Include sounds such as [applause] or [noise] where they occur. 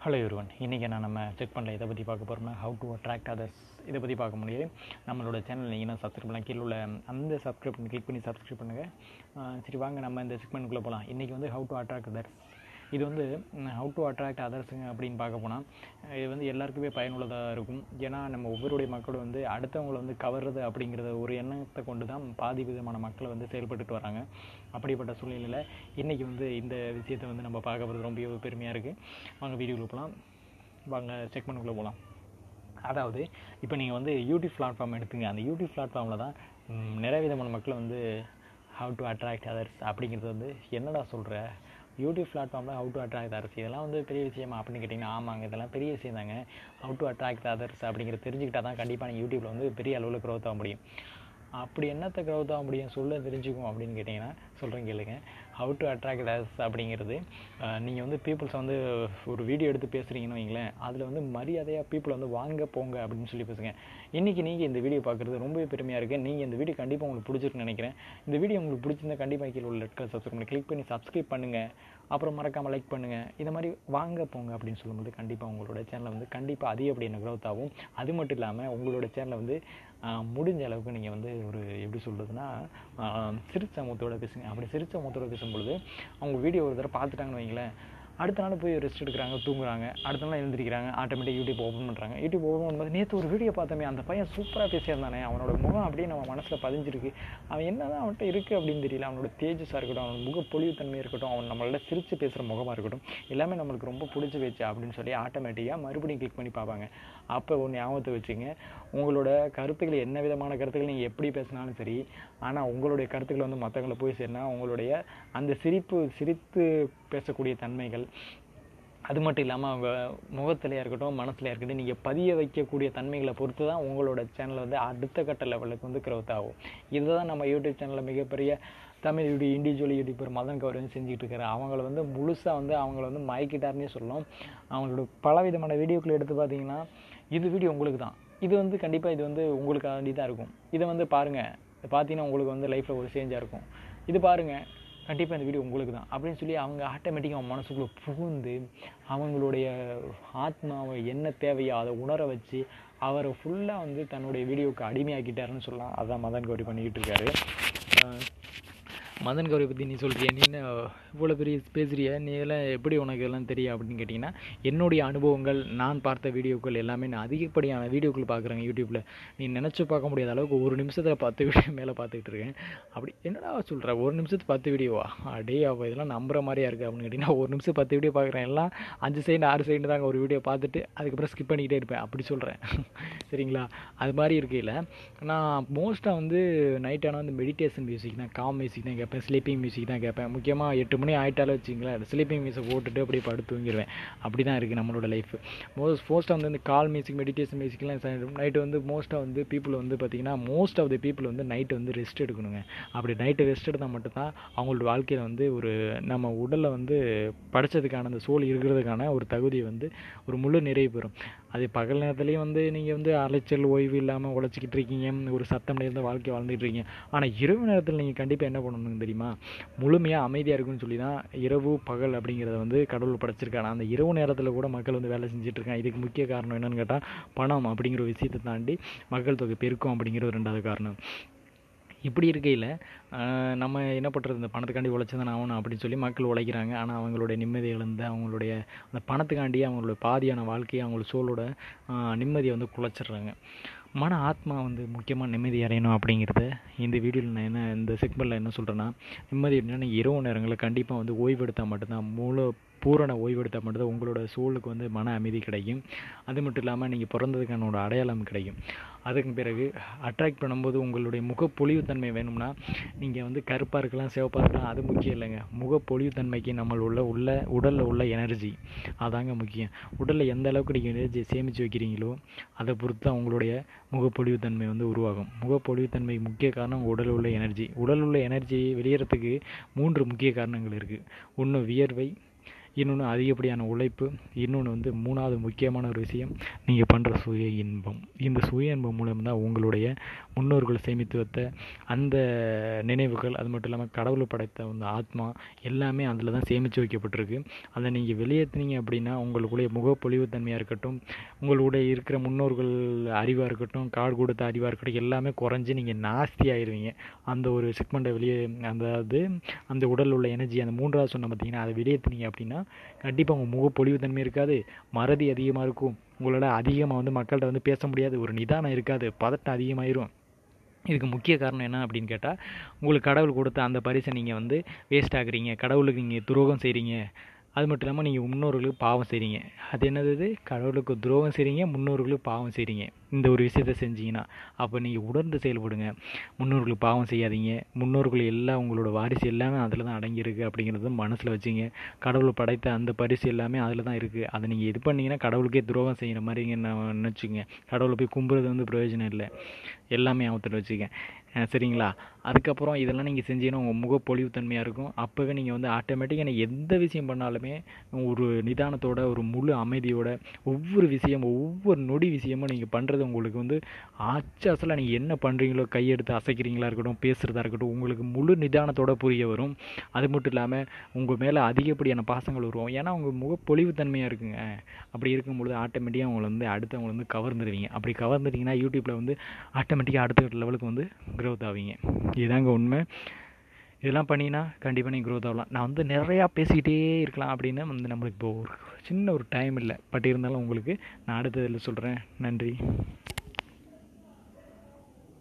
Hello ஒருவன் இன்றைக்கி நான் நம்ம செக் பண்ணல இதை பற்றி பார்க்க போகிறோம்னா ஹவு டு அட்ராக்ட் அதர்ஸ் இதை பற்றி பார்க்க முடியாது. நம்மளோட சேனல் நீங்கள் என்ன சப்ஸ்கிரைப் பண்ணலாம் கீழே உள்ள அந்த சப்ஸ்கிரைப் பண்ணி கிளிக் பண்ணி சப்ஸ்கிரைப் பண்ணுங்கள் சரி வாங்க நம்ம இந்த செக்மெண்ட்டுக்குள்ளே போகலாம் இன்றைக்கி வந்து ஹவு டு அட்ராக்ட் அதர்ஸ் இது வந்து ஹவு டு அட்ராக்ட் அதர்ஸுங்க அப்படின்னு பார்க்க போனால் இது வந்து எல்லாருக்குமே பயனுள்ளதாக இருக்கும். ஏன்னா நம்ம ஒவ்வொருடைய மக்களும் வந்து அடுத்தவங்களை வந்து கவர்றது அப்படிங்கிறத ஒரு எண்ணத்தை கொண்டு தான் பாதி விதமான மக்களை வந்து செயல்பட்டுட்டு வராங்க. அப்படிப்பட்ட சூழ்நிலையில் இன்றைக்கி வந்து இந்த விஷயத்தை வந்து நம்ம பார்க்க போகிறது ரொம்ப பெருமையாக இருக்குது வாங்க வீடியோ போகலாம் வாங்க செக் பண்ணுக்குள்ளே போகலாம் அதாவது இப்போ நீங்கள் வந்து யூடியூப் பிளாட்ஃபார்ம் எடுத்துங்க. அந்த யூடியூப் பிளாட்ஃபார்மில் தான் நிறைய விதமான மக்களை வந்து ஹவு டு அட்ராக்ட் அதர்ஸ் அப்படிங்கிறது வந்து என்னடா சொல்கிற யூடியூப் பிளாட்ஃபார்மில் ஹவு டு அட்ராக்ட் அதர்ஸ் இதெல்லாம் வந்து பெரிய விஷயமா அப்படின்னு கேட்டிங்கன்னா ஆமாங்க இதெல்லாம் பெரிய விஷயம் தாங்க. ஹவு டு அட்ராக்ட் அதர்ஸ் அப்படிங்கிறது தெரிஞ்சுக்கிட்டால் தான் கண்டிப்பாக நீங்கள் யூடியூப்பில் வந்து பெரிய அளவில் க்ரோத் ஆக முடியும். அப்படி என்னத்தை க்ரௌத் ஆக முடியும் சொல்ல தெரிஞ்சுக்கும் அப்படின்னு கேட்டிங்கன்னா சொல்கிறேன் கேளுங்க. ஹவு டு அட்ராக்ட் அஸ் அப்படிங்கிறது நீங்கள் வந்து பீப்புள்ஸ் வந்து ஒரு வீடியோ எடுத்து பேசுகிறீங்கன்னு வைங்களேன் அதில் வந்து மரியாதையாக பீப்புள் வந்து வாங்க போங்க அப்படின்னு சொல்லி பேசுங்க. இன்றைக்கி நீங்கள் இந்த வீடியோ பார்க்குறது ரொம்பவே பெருமையாக இருக்குது நீங்கள் இந்த வீடியோ கண்டிப்பாக உங்களுக்கு பிடிச்சிருக்குன்னு நினைக்கிறேன். இந்த வீடியோ உங்களுக்கு பிடிச்சிருந்தா கண்டிப்பாக கீழே உள்ள ரெட் கலர் சப்ஸ்கிரைப் பண்ணி கிளிக் பண்ணி சப்ஸ்கிரைப் பண்ணுங்கள் அப்புறம் மறக்காமல் லைக் பண்ணுங்கள் இந்த மாதிரி வாங்க போங்க அப்படின்னு சொல்லும்போது கண்டிப்பாக உங்களோட சேனலை வந்து கண்டிப்பாக அதிகப்படியான க்ரோத் ஆகும். அது மட்டும் இல்லாமல் உங்களோட சேனலை வந்து முடிஞ்ச அளவுக்கு நீங்கள் வந்து ஒரு எப்படி சொல்கிறதுனா சிரிச்ச முகத்தோட பேசுங்க. அப்படி சிரிச்ச முகத்தோட பேசும்பொழுது அவங்க வீடியோ ஒரு தடவை பார்த்துட்டாங்கன்னு வைங்களேன் அடுத்த நாள் போய் ரெஸ்ட் எடுக்கிறாங்க தூங்குறாங்க. அடுத்த நாள் எழுந்திரிக்கிறாங்க ஆட்டோமேட்டிக் யூடியூப் ஓப்பன் பண்ணுறாங்க யூடியூப் ஓப்பன் பண்ணும்போது நேற்று ஒரு வீடியோ பார்த்தோமே அந்த பையன் சூப்பராக பேசியிருந்தானே. அவனோட முகம் அப்படியே நம்ம மனசில் பதிஞ்சிருக்கு. அவன் என்ன தான் அவன்கிட்ட இருக்குது அப்படின்னு தெரியல. அவனோட தேஜஸாக இருக்கட்டும் அவனோட முக பொலிவுத்தன்மை இருக்கட்டும் அவன் நம்மள்ட்ட சிரித்து பேசுகிற முகமாக இருக்கட்டும் எல்லாமே நம்மளுக்கு ரொம்ப பிடிச்சி வச்சு அப்படின்னு சொல்லி ஆட்டோமேட்டிக்காக மறுபடியும் கிளிக் பண்ணி பார்ப்பாங்க. அப்போ ஒன்று ஞாபகத்தை வச்சுங்க. உங்களோட கருத்துக்கள் என்ன விதமான கருத்துக்கள் நீங்கள் எப்படி பேசினாலும் சரி ஆனால் உங்களுடைய கருத்துக்கள் வந்து மற்றவங்களை போய் சேர்னா உங்களுடைய அந்த சிரிப்பு சிரித்து பேசக்கூடிய தன்மைகள் அது மட்டும் இல்லாமல் அவங்க முகத்திலையா இருக்கட்டும் மனசுலையா இருக்கட்டும் நீங்கள் பதிய வைக்கக்கூடிய தன்மைகளை பொறுத்து தான் உங்களோட சேனல் வந்து அடுத்த கட்ட லெவலுக்கு வந்து க்ரோத் ஆகும். இதுதான் நம்ம யூடியூப் சேனலில் மிகப்பெரிய தமிழ் யூடி இண்டிவிஜுவல் யூடியூபர் மதன் கௌரி வந்து செஞ்சுட்டு இருக்காரு. அவங்கள வந்து முழுசாக வந்து அவங்கள வந்து மயக்கிட்டாருன்னே சொல்லலாம். அவங்களோட பலவிதமான வீடியோக்களை வீடியோக்கள் எடுத்து பார்த்தீங்கன்னா இது வீடியோ உங்களுக்கு தான் இது வந்து கண்டிப்பாக இது வந்து உங்களுக்காக வேண்டி தான் இருக்கும். இதை வந்து பாருங்கள் பார்த்தீங்கன்னா உங்களுக்கு வந்து லைஃப்பில் ஒரு சேஞ்சாக இருக்கும். இது பாருங்கள் கண்டிப்பாக இந்த வீடியோ உங்களுக்கு தான் அப்படின்னு சொல்லி அவங்க ஆட்டோமேட்டிக்காக அவன் மனசுக்குள்ளே புகுந்து அவங்களுடைய ஆத்மாவை என்ன தேவையோ அதை உணர வச்சு அவரை ஃபுல்லாக வந்து தன்னுடைய வீடியோவுக்கு அடிமையாக்கிட்டாருன்னு சொல்லலாம். அதான் மதன் கௌரி பண்ணிக்கிட்டு இருக்காரு. மதன் கௌரி பற்றி நீ சொல்கிறிய நீ என்ன இவ்வளோ பெரிய பேசுகிறிய நீ இதெல்லாம் எப்படி உனக்கு எல்லாம் தெரியும் அப்படின்னு கேட்டிங்கன்னா என்னுடைய அனுபவங்கள் நான் பார்த்த வீடியோக்கள் எல்லாமே நான் அதிகப்படியான வீடியோக்கள் பார்க்குறேங்க யூடியூப்பில் நீ நினச்சி பார்க்க முடியாத அளவுக்கு ஒரு நிமிஷத்தில் பத்து வீடியோ மேலே பார்த்துக்கிட்டு இருக்கேன். அப்படி என்னடா சொல்கிற ஒரு நிமிஷத்துக்கு பத்து வீடியோவா? அடே அப்போ இதெல்லாம் நம்புற மாதிரியா இருக்குது அப்படின்னு கேட்டிங்கன்னா ஒரு நிமிஷம் பத்து வீடியோ பார்க்குறேன். எல்லாம் அஞ்சு செகண்ட் ஆறு செகண்ட் தாங்க ஒரு வீடியோ பார்த்துட்டு அதுக்கப்புறம் ஸ்கிப் பண்ணிக்கிட்டே இருப்பேன். அப்படி சொல்கிறேன் [laughs] சரிங்களா? அது மாதிரி இருக்கையில் நான் மோஸ்ட்டாக வந்து நைட் ஆனால் வந்து மெடிடேஷன் மியூசிக் தான் காம் மியூசிக் தான் கேட்பேன் ஸ்லீப்பிங் மியூசிக் தான் கேட்பேன். முக்கியமாக எட்டு மணி ஆகிட்டாலும் வச்சுங்களேன் ஸ்லீப்பிங் மியூசிக் போட்டுட்டு அப்படியே படுத்து தூங்கிடுவேன் அப்படி தான் இருக்குது நம்மளோட லைஃப் மோஸ்ட் மோஸ்ட்டாக வந்து இந்த கால் மியூசிக் மெடிடேஷன் மியூசிக்லாம் நைட்டு வந்து மோஸ்ட்டாக வந்து பீப்புள் வந்து பார்த்திங்கன்னா மோஸ்ட் ஆஃப் தி பீப்புள் வந்து நைட்டு வந்து ரெஸ்ட் எடுக்கணுங்க. அப்படி நைட்டு ரெஸ்ட் எடுத்தால் மட்டும்தான் அவங்களோட வாழ்க்கையில் வந்து ஒரு நம்ம உடலில் வந்து படித்ததுக்கான அந்த சோல் இருக்கிறதுக்கான ஒரு தகுதி வந்து ஒரு முழு நிறைவு பெறும். அது பகல் நேரத்துலேயும் வந்து நீங்கள் வந்து அலைச்சல் ஓய்வு இல்லாமல் உழைச்சிக்கிட்டு இருக்கீங்க. ஒரு சத்தம் நேர்ந்த வாழ்க்கை வாழ்ந்துட்டு இருக்கீங்க. ஆனால் இரவு நேரத்தில் நீங்கள் கண்டிப்பாக என்ன தெரியுமா? முழுமையாக அமைதியாக இருக்குன்னு சொல்லி தான் இரவு பகல் அப்படிங்கிறத வந்து கடவுள் படைச்சிருக்காங்க அந்த இரவு நேரத்தில் கூட மக்கள் வந்து வேலை செஞ்சிட்ருக்காங்க இதுக்கு முக்கிய காரணம் என்னன்னு கேட்டால் பணம் அப்படிங்கிற ஒரு விஷயத்தை தாண்டி மக்கள் தொகை பெருக்கும் அப்படிங்கிற ஒரு ரெண்டாவது காரணம். இப்படி இருக்கையில் நம்ம என்ன பண்ணுறது இந்த பணத்துக்காண்டி உழைச்சி தான் ஆகணும் அப்படின்னு சொல்லி மக்கள் உழைக்கிறாங்க. ஆனால் அவங்களுடைய நிம்மதி இழந்து அவங்களுடைய அந்த பணத்துக்காண்டி அவங்களுடைய பாதியான வாழ்க்கையை அவங்களோட சோலோட நிம்மதியை வந்து குலைச்சிடுறாங்க. மன ஆத்மா வந்து முக்கியமாக நிம்மதி அடையணும் அப்படிங்கிறத இந்த வீடியோவில் நான் என்ன இந்த செக்மெண்ட்டில் என்ன சொல்கிறேன்னா நிம்மதி அப்படின்னா இரவு நேரங்களில் கண்டிப்பாக வந்து ஓய்வெடுத்தால் மட்டும்தான் முழு பூரண ஓய்வெடுத்த மட்டும்தான் உங்களோட சூழலுக்கு வந்து மன அமைதி கிடைக்கும். அது மட்டும் இல்லாமல் நீங்கள் பிறந்ததுக்கான ஒரு அடையாளம் கிடைக்கும். அதுக்கு பிறகு அட்ராக்ட் பண்ணும்போது உங்களுடைய முகப்பொழிவுத்தன்மை வேணும்னா நீங்கள் வந்து கருப்பாக இருக்கலாம் சிவப்பாக இருக்கலாம் அது முக்கியம் இல்லைங்க. முகப்பொழிவுத்தன்மைக்கு நம்ம உள்ள உள்ள உடலில் உள்ள எனர்ஜி அதாங்க முக்கியம். உடலில் எந்த அளவுக்கு நீங்கள் எனர்ஜியை சேமித்து வைக்கிறீங்களோ அதை பொறுத்து தான் உங்களுடைய முகப்பொழிவுத்தன்மை வந்து உருவாகும். முகப்பொழிவுத்தன்மை முக்கிய காரணம் உங்கள் உடலில் உள்ள எனர்ஜி உடலில் உள்ள எனர்ஜி வெளியேறதுக்கு மூன்று முக்கிய காரணங்கள் இருக்குது ஒன்று வியர்வை இன்னொன்று அதிகப்படியான உழைப்பு இன்னொன்று வந்து மூணாவது முக்கியமான ஒரு விஷயம் நீங்கள் பண்ணுற சுய இன்பம். இந்த சுய இன்பம் மூலம் தான் உங்களுடைய முன்னோர்கள் சேமித்து வைத்த அந்த நினைவுகள் அது மட்டும் இல்லாமல் கடவுள் படைத்த அந்த ஆத்மா எல்லாமே அதில் தான் சேமித்து வைக்கப்பட்டிருக்கு. அதை நீங்கள் வெளியேற்றினீங்க அப்படின்னா உங்களுக்குடைய முகப்பொழிவுத்தன்மையாக இருக்கட்டும் உங்களுடைய இருக்கிற முன்னோர்கள் அறிவாக இருக்கட்டும் காடு கொடுத்த அறிவாக இருக்கட்டும் எல்லாமே குறைஞ்சி நீங்கள் நாஸ்தி ஆயிடுவீங்க அந்த ஒரு செக்மெண்ட்டை வெளியே அந்த அது அந்த உடல் உள்ள எனர்ஜி அந்த மூன்றாவது சொன்ன பார்த்தீங்கன்னா அதை வெளியேற்றினீங்க அப்படின்னா கண்டிப்பாக உங்கள் முகப்பொழிவுத்தன்மை இருக்காது. மறதி அதிகமாக இருக்கும். உங்களால் அதிகமாக வந்து மக்கள்கிட்ட வந்து பேச முடியாது. ஒரு நிதானம் இருக்காது. பதட்டம் அதிகமாயிரும். இதுக்கு முக்கிய காரணம் என்ன அப்படின்னு கேட்டால் உங்களுக்கு கடவுள் கொடுத்த அந்த பரிசை நீங்கள் வந்து வேஸ்ட் ஆகுறீங்க. கடவுளுக்கு நீங்கள் துரோகம் செய்கிறீங்க அது மட்டும் இல்லாமல் நீங்கள் முன்னோர்களுக்கு பாவம் செய்கிறீங்க அது என்னது கடவுளுக்கு துரோகம் செய்கிறீங்க முன்னோர்களுக்கு பாவம் செய்கிறீங்க இந்த ஒரு விஷயத்த செஞ்சீங்கன்னா அப்போ நீங்கள் உணர்ந்து செயல்படுங்க. முன்னோர்களுக்கு பாவம் செய்யாதீங்க. முன்னோர்கள் எல்லாம் உங்களோட வாரிசு எல்லாமே அதில் தான் அடங்கியிருக்கு அப்படிங்கிறத மனசில் வச்சுங்க. கடவுள் படைத்த அந்த பரிசு எல்லாமே அதில் தான் இருக்குது அதை நீங்கள் இது பண்ணிங்கன்னா கடவுளுக்கே துரோகம் செய்கிற மாதிரிங்க நான் நினச்சிங்க. கடவுளை போய் கும்புறது வந்து பிரயோஜனம் இல்லை. எல்லாமே ஆபத்தில் வச்சுக்க சரிங்களா? அதுக்கப்புறம் இதெல்லாம் நீங்கள் செஞ்சீங்கன்னா உங்கள் முகப்பொழிவுத்தன்மையாக இருக்கும். அப்போவே நீங்கள் வந்து ஆட்டோமேட்டிக்காக நீங்கள் எந்த விஷயம் பண்ணாலுமே ஒரு நிதானத்தோட ஒரு முழு அமைதியோட ஒவ்வொரு விஷயம் ஒவ்வொரு நொடி விஷயமும் நீங்கள் பண்ணுற பண்ணுறது உங்களுக்கு வந்து ஆச்சு அசலாக நீங்கள் என்ன பண்ணுறீங்களோ கையெடுத்து அசைக்கிறீங்களா இருக்கட்டும் பேசுகிறதா இருக்கட்டும் உங்களுக்கு முழு நிதானத்தோட புரிய வரும். அது மட்டும் இல்லாமல் உங்கள் மேலே அதிகப்படியான பாசங்கள் வரும் ஏன்னா உங்கள் முகப்பொழிவுத்தன்மையாக இருக்குங்க. அப்படி இருக்கும் பொழுது ஆட்டோமேட்டிக்காக உங்களை வந்து அடுத்தவங்களை வந்து கவர்ந்துடுவீங்க அப்படி கவர்ந்துட்டிங்கன்னா யூடியூப்பில் வந்து ஆட்டோமேட்டிக்காக அடுத்த லெவலுக்கு வந்து க்ரோத் ஆவீங்க. இதுதாங்க உண்மை. இதெல்லாம் பண்ணினா கண்டிப்பாக நீங்கள் க்ரோத் ஆகலாம். நான் வந்து நிறையா பேசிக்கிட்டே இருக்கலாம் அப்படின்னு வந்து நம்மளுக்கு இப்போ ஒரு சின்ன ஒரு டைம் இல்லை. பட் இருந்தாலும் உங்களுக்கு நான் அடுத்ததில் சொல்கிறேன் நன்றி.